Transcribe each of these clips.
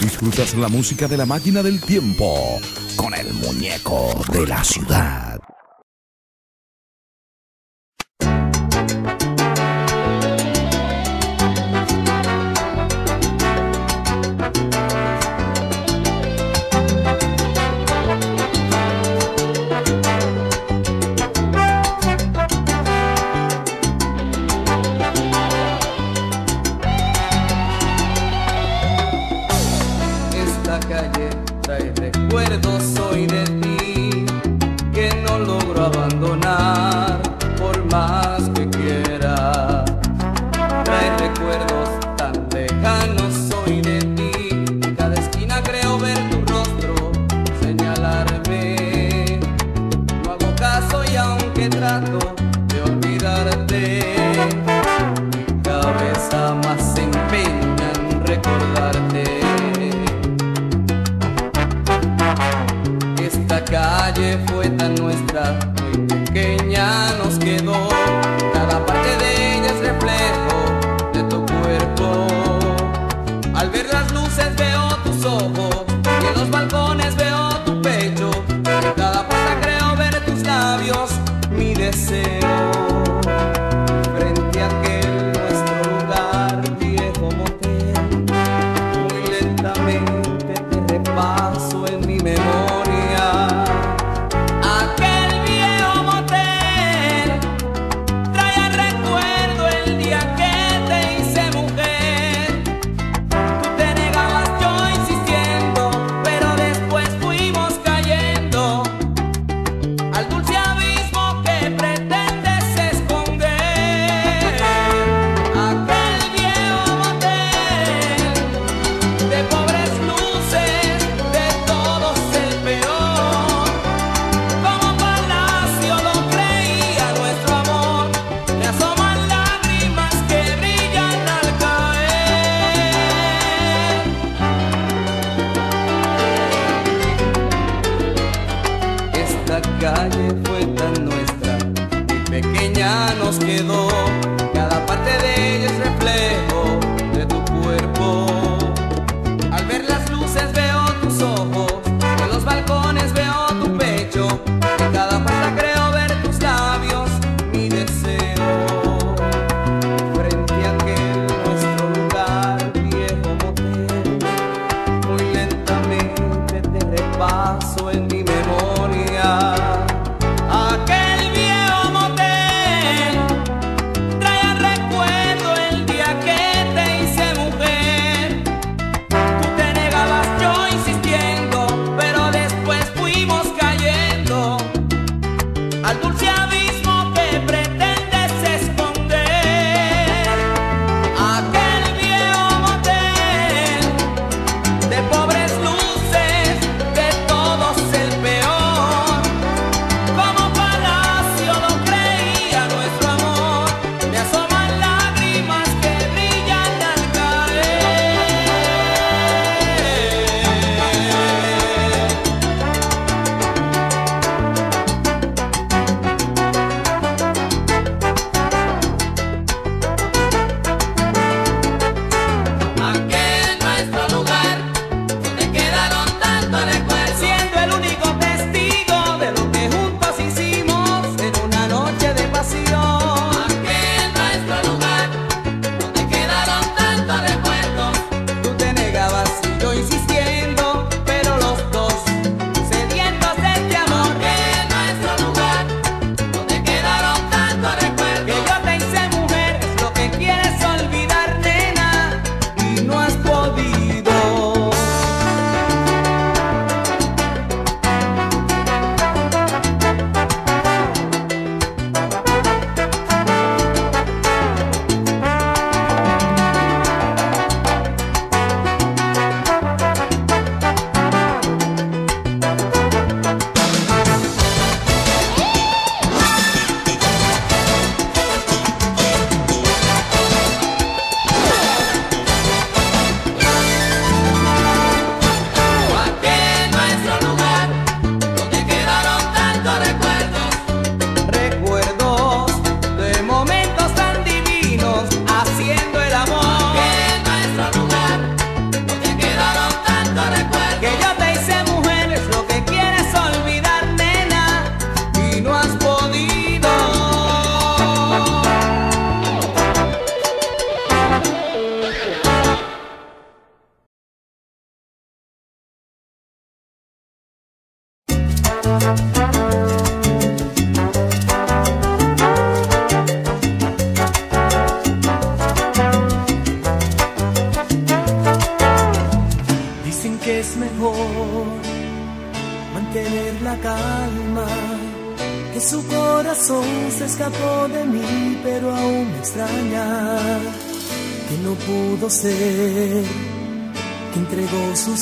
Disfrutas la música de la máquina del tiempo con el muñeco de la ciudad.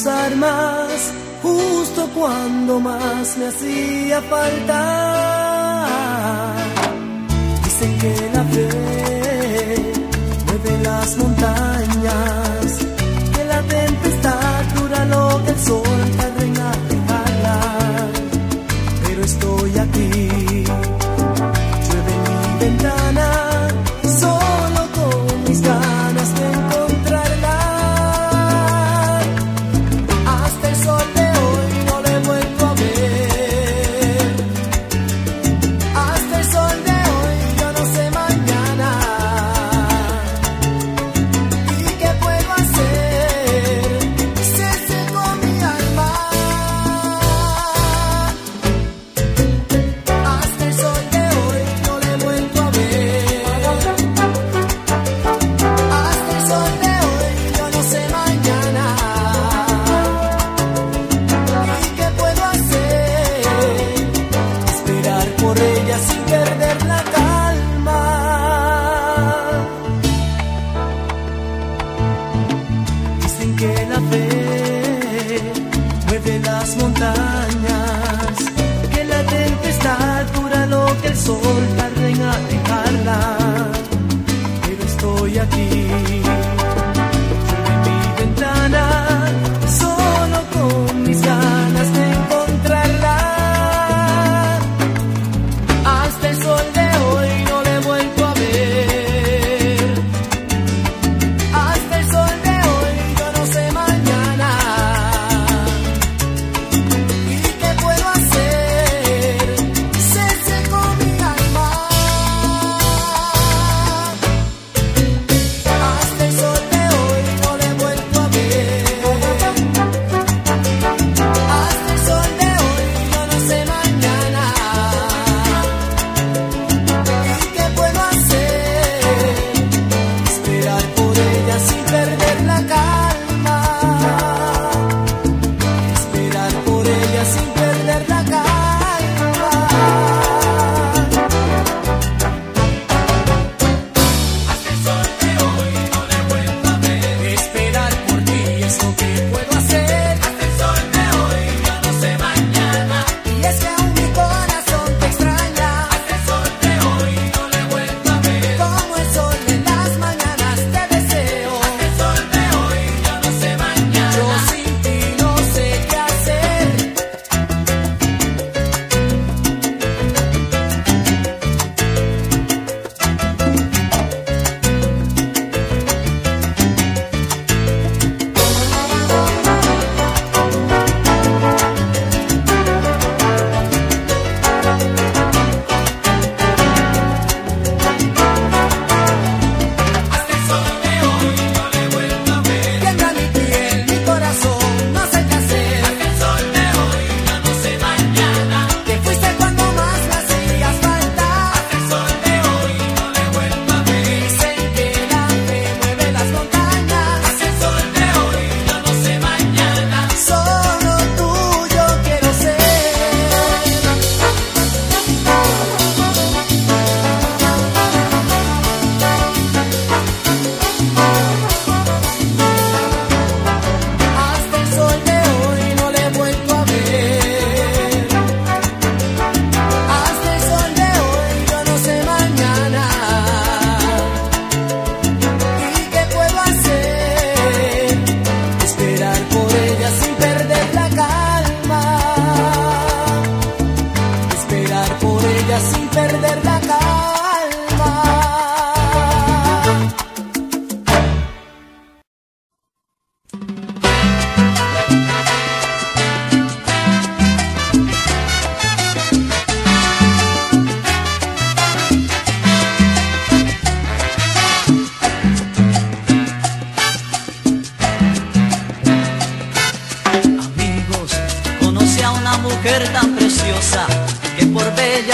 Armas justo cuando más me hacía falta.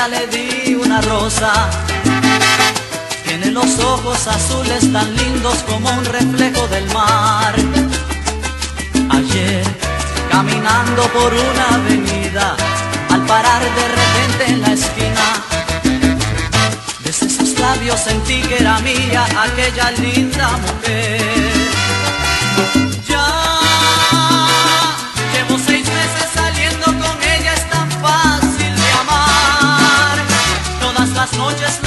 Le di una rosa. Tiene los ojos azules tan lindos como un reflejo del mar. Ayer caminando por una avenida, al parar de repente en la esquina, desde sus labios sentí que era mía aquella linda mujer. Todas las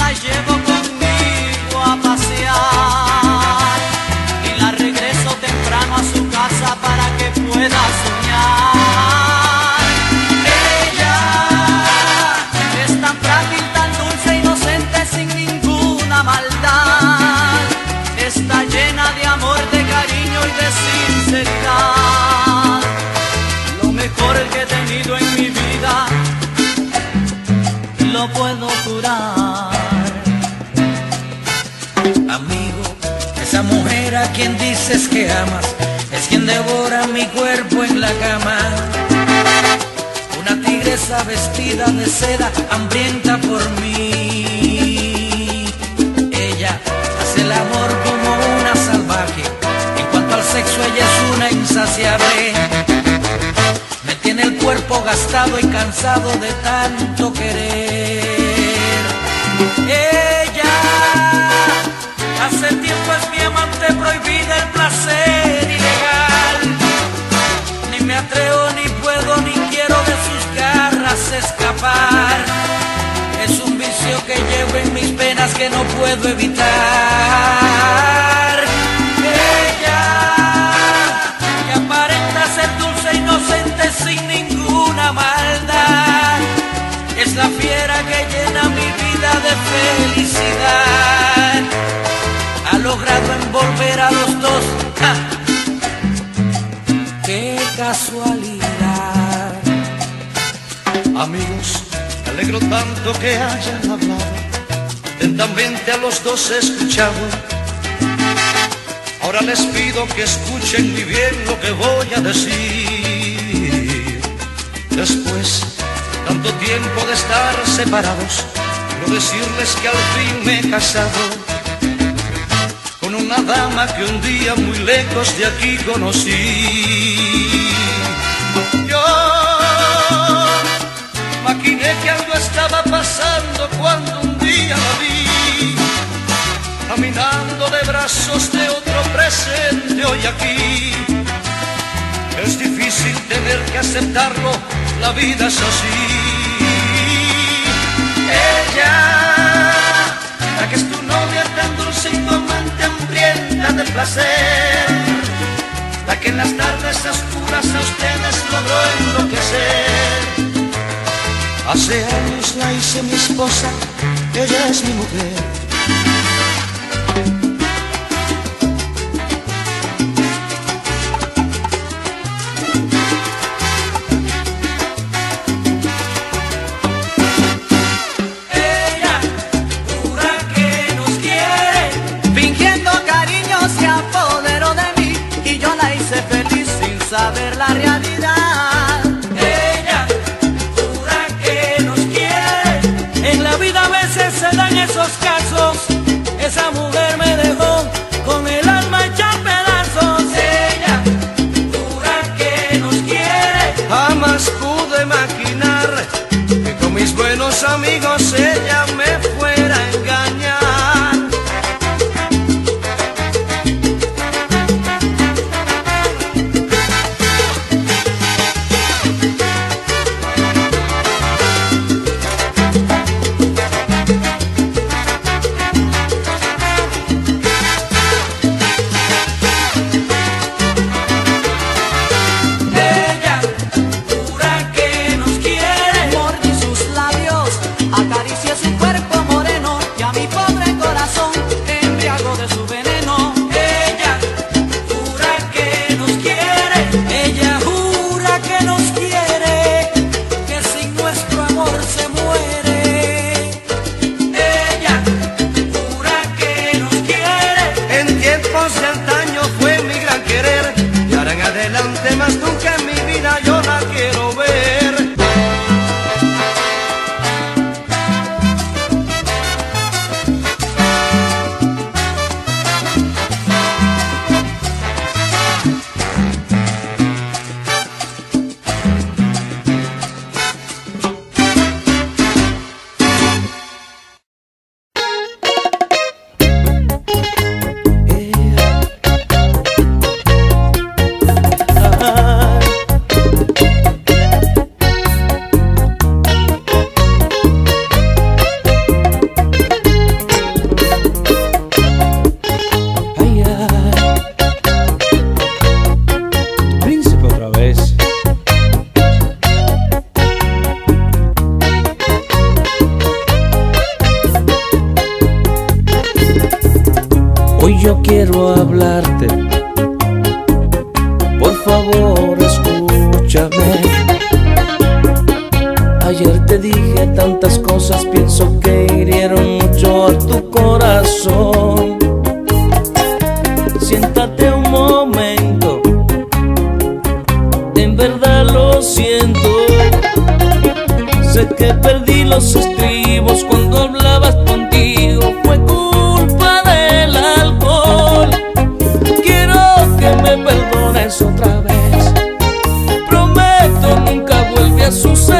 cuerpo en la cama. Una tigresa vestida de seda, hambrienta por mí. Ella hace el amor como una salvaje. En cuanto al sexo, ella es una insaciable. Me tiene el cuerpo gastado y cansado de tanto querer. Ella que no puedo evitar. Ella que aparenta ser dulce, inocente, sin ninguna maldad. Es la fiera que llena mi vida de felicidad. Ha logrado envolver a los dos. ¡Ja! ¡Qué casualidad! Amigos, me alegro tanto que hayan hablado, atentamente a los dos he escuchado. Ahora les pido que escuchen muy bien lo que voy a decir. Después, tanto tiempo de estar separados, quiero decirles que al fin me he casado con una dama que un día muy lejos de aquí conocí. Yo Maquiné que algo estaba pasando cuando brazos de otro presente hoy aquí. Es difícil tener que aceptarlo, la vida es así. Ella, la que es tu novia tan dulce y tu amante hambrienta de placer, la que en las tardes oscuras a ustedes logró enloquecer. Hace años la hice mi esposa, ella es mi mujer. sucesso.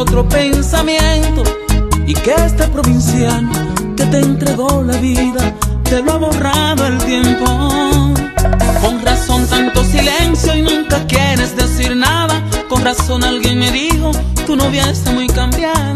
otro pensamiento y que este provinciano que te entregó la vida te lo ha borrado el tiempo. Con razón tanto silencio y nunca quieres decir nada, con razón alguien me dijo, tu novia está muy cambiada.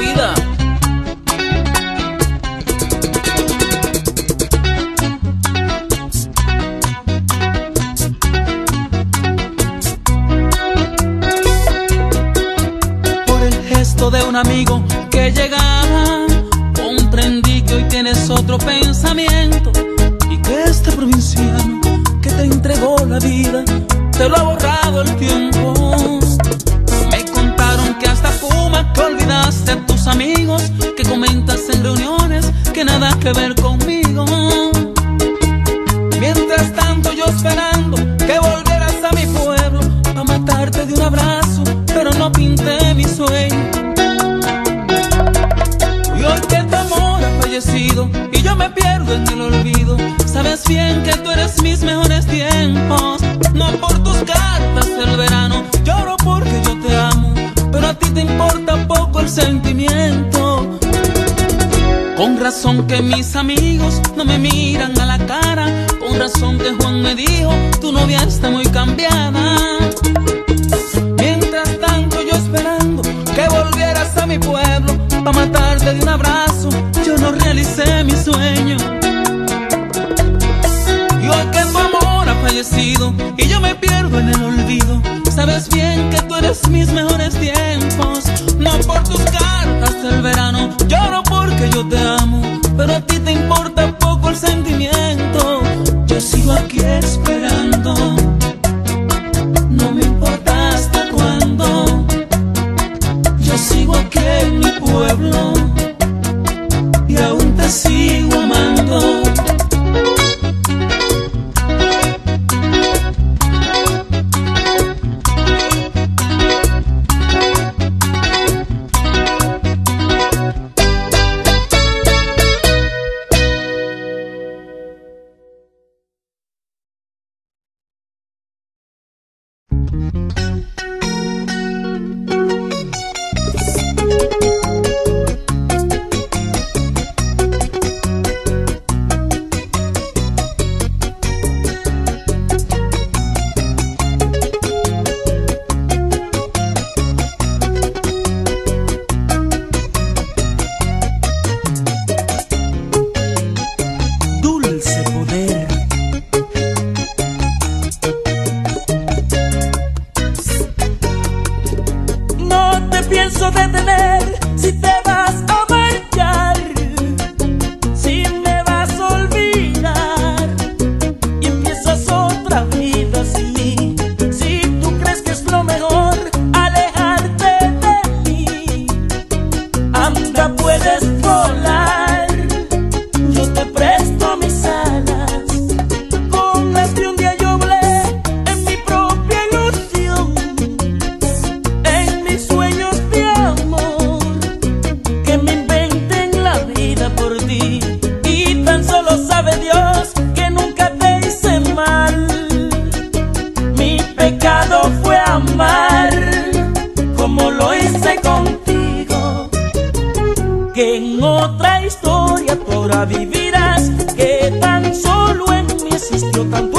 vida. Por el gesto de un amigo vivirás, que tan solo en mí existió tan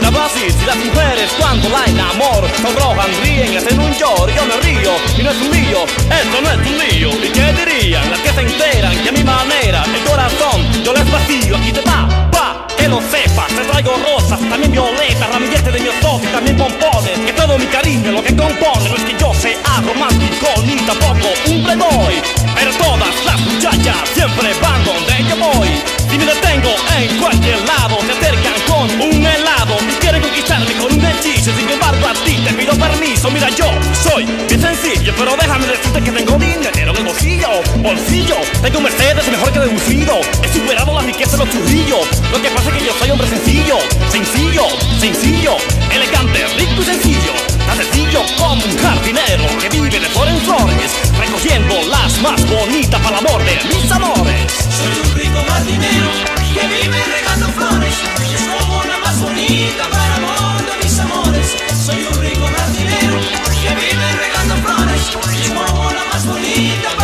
río te las mujeres cuando la enamor sonrojan, ríen, hacen un llor, yo me río y no es un lío, esto no es un lío. ¿Y qué dirían las que se enteran que a mi manera el corazón yo les vacío aquí te va, va, que lo sepas, te traigo rosas, también violetas, ramilletes de mi y también pompones, que todo mi cariño lo que compone no es que yo sea romántico ni tampoco un playboy. Todas las muchachas siempre van donde yo voy. Si me detengo en cualquier lado, se acercan con un helado quieren conquistarme con un hechizo. Sin embargo, a ti te pido permiso. Mira, yo soy bien sencillo, pero déjame decirte que tengo dinero en el bolsillo. Bolsillo, tengo un Mercedes mejor que deducido. He superado la riqueza de los churrillos. Lo que pasa es que yo soy hombre sencillo, sencillo, sencillo, elegante, rico y sencillo. Tan sencillo como un jardinero que vive de flor flores, recogiendo las más bonitas para el amor de mis amores. Soy un rico jardinero que vive regando flores y como la más bonita para amor de mis amores. Soy un rico jardinero que vive regando flores y como la más bonita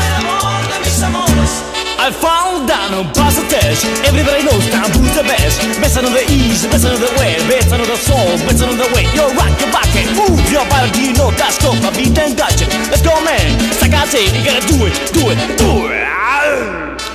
I found down on Pasatesh Everybody knows Tambu's the best. Best on the east, best on the west Best on the soul, best on the way You're rock your back and move your body You know that's called a beat and gotcha. Let's go man, Sakate, you gotta do it, do it, do it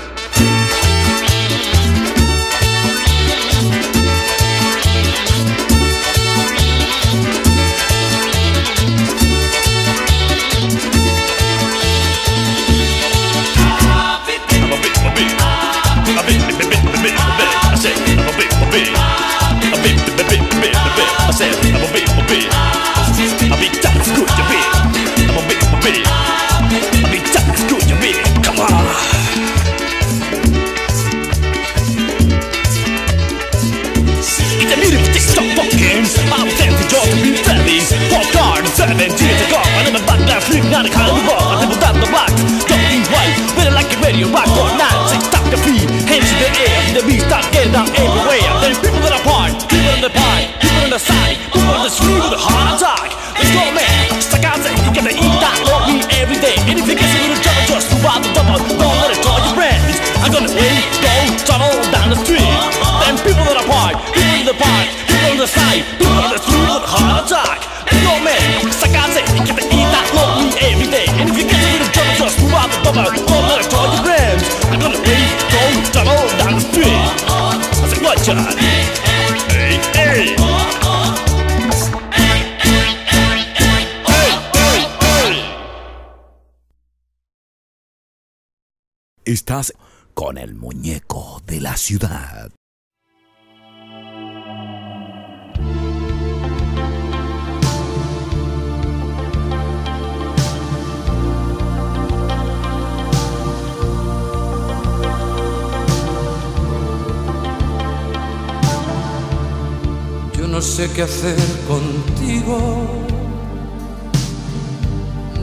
sé qué hacer contigo,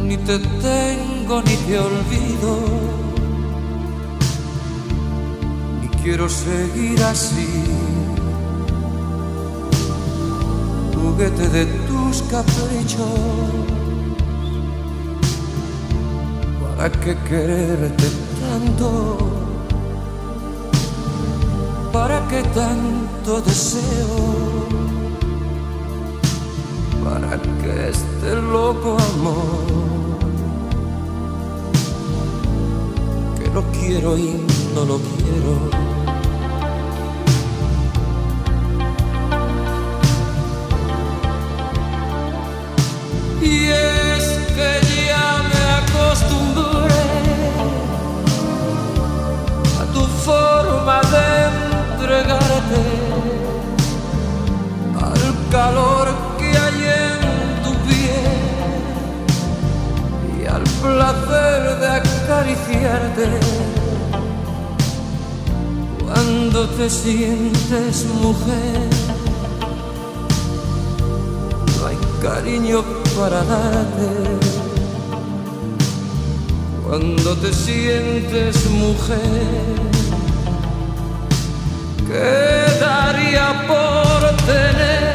ni te tengo ni te olvido, y quiero seguir así, juguete de tus caprichos, para qué quererte tanto. ¿Para qué tanto deseo? ¿Para qué este loco amor? Que lo quiero y no lo quiero. Y es que ya me acostumbré a tu forma de entregarte al calor placer de acariciarte cuando te sientes mujer. No hay cariño para darte cuando te sientes mujer quedaría por tener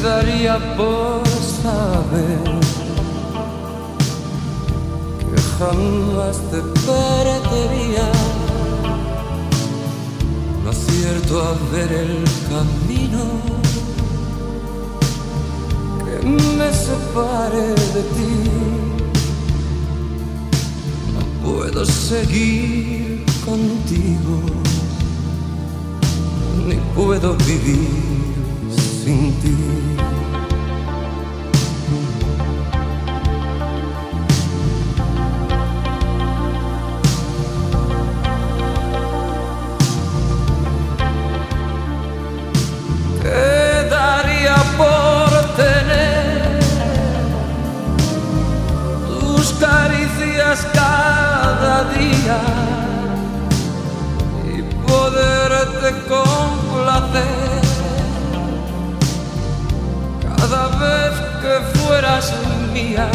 Quedaría por saber que jamás te perdería acierto a ver el camino que me separe de ti. No puedo seguir contigo, ni puedo vivir sin ti. Fueras mía?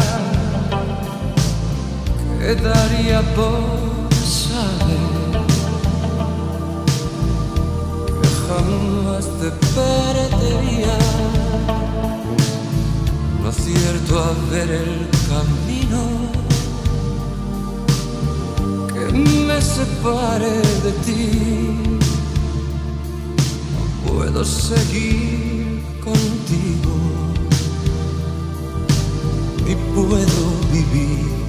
¿Qué daría por saber? que jamás te perdería. Lo cierto a ver el camino que me separe de ti. No puedo seguir contigo, puedo vivir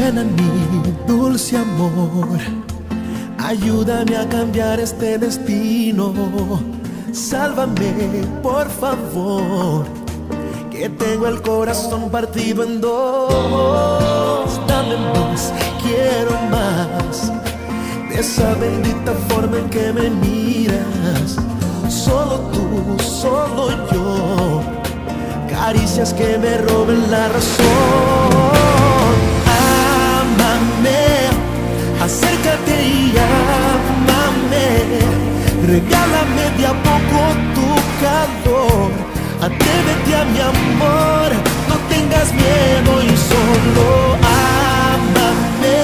Ven a mí, dulce amor, ayúdame a cambiar este destino. Sálvame, por favor, que tengo el corazón partido en dos. Dame más, quiero más, de esa bendita forma en que me miras. Solo tú, solo yo, caricias que me roben la razón. Acércate y ámame. Regálame de a poco tu calor. Atrévete a mi amor, no tengas miedo y solo ámame.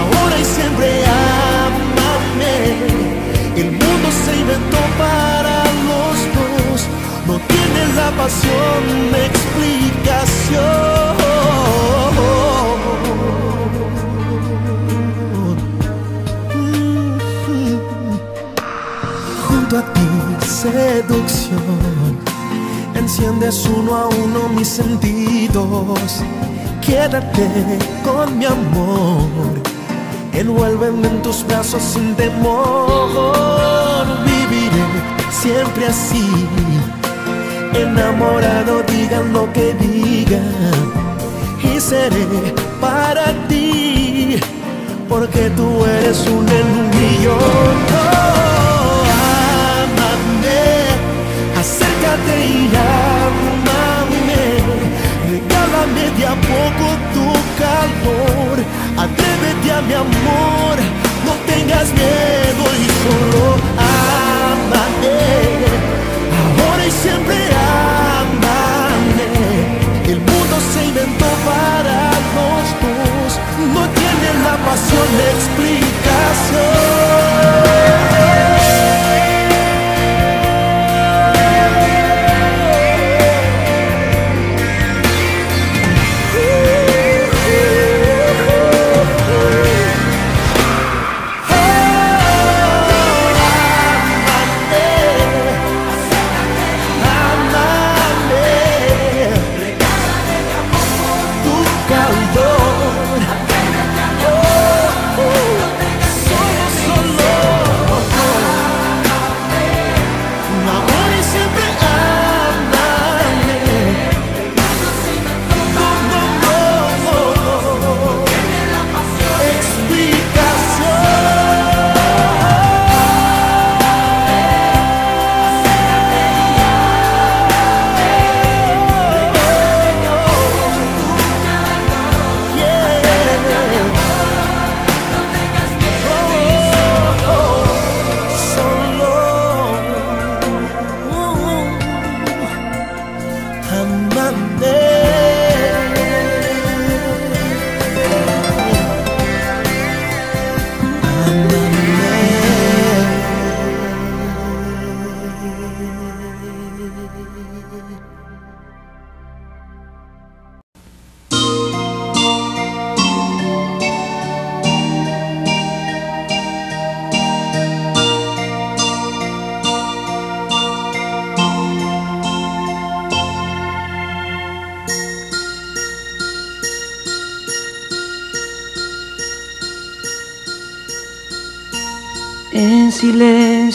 Ahora y siempre ámame. El mundo se inventó para los dos. No tiene la pasión explicación. A ti, seducción. Enciendes uno a uno mis sentidos. Quédate con mi amor. Envuélveme en tus brazos sin temor. Viviré siempre así. Enamorado, digan lo que digan. Y seré para ti. Porque tú eres un en. Acércate y ámame. Regálame de a poco tu calor. Atrévete a mi amor. No tengas miedo y solo ámame. Ahora y siempre ámame. El mundo se inventó para los dos. No tiene la pasión de explicación.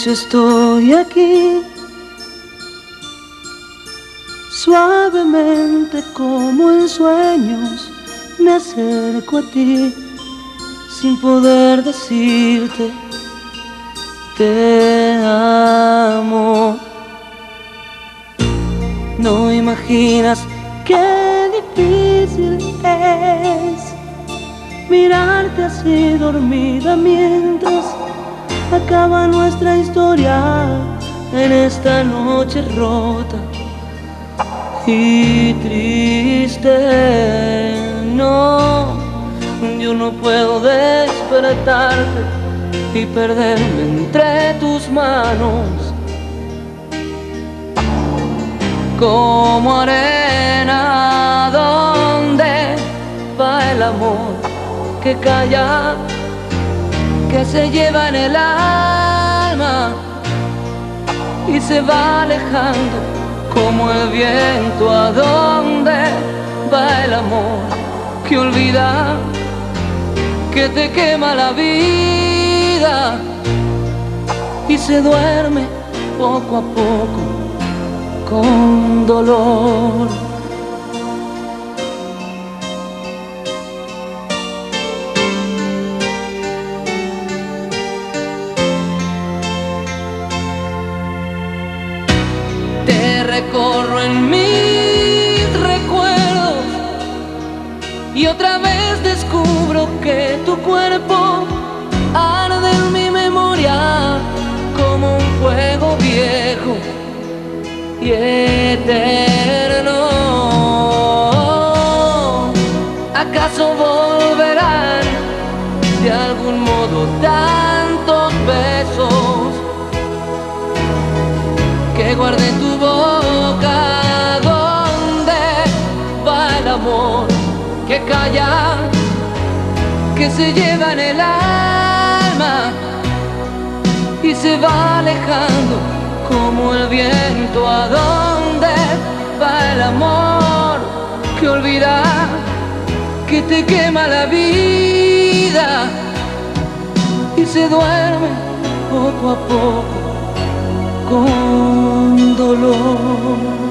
Silencio estoy aquí, suavemente como en sueños me acerco a ti sin poder decirte te amo. No imaginas qué difícil es mirarte así dormida mientras acaba nuestra historia en esta noche rota y triste. No, yo no puedo despertarte y perderme entre tus manos como arena donde va el amor que calla que se lleva en el alma y se va alejando como el viento a donde va el amor que olvida que te quema la vida y se duerme poco a poco con dolor. Y eterno. ¿Acaso volverán de algún modo tantos besos que guardé en tu boca? ¿Dónde va el amor que calla, que se lleva en el alma y se va alejando? Como el viento a dónde va el amor que olvida que te quema la vida y se duerme poco a poco con dolor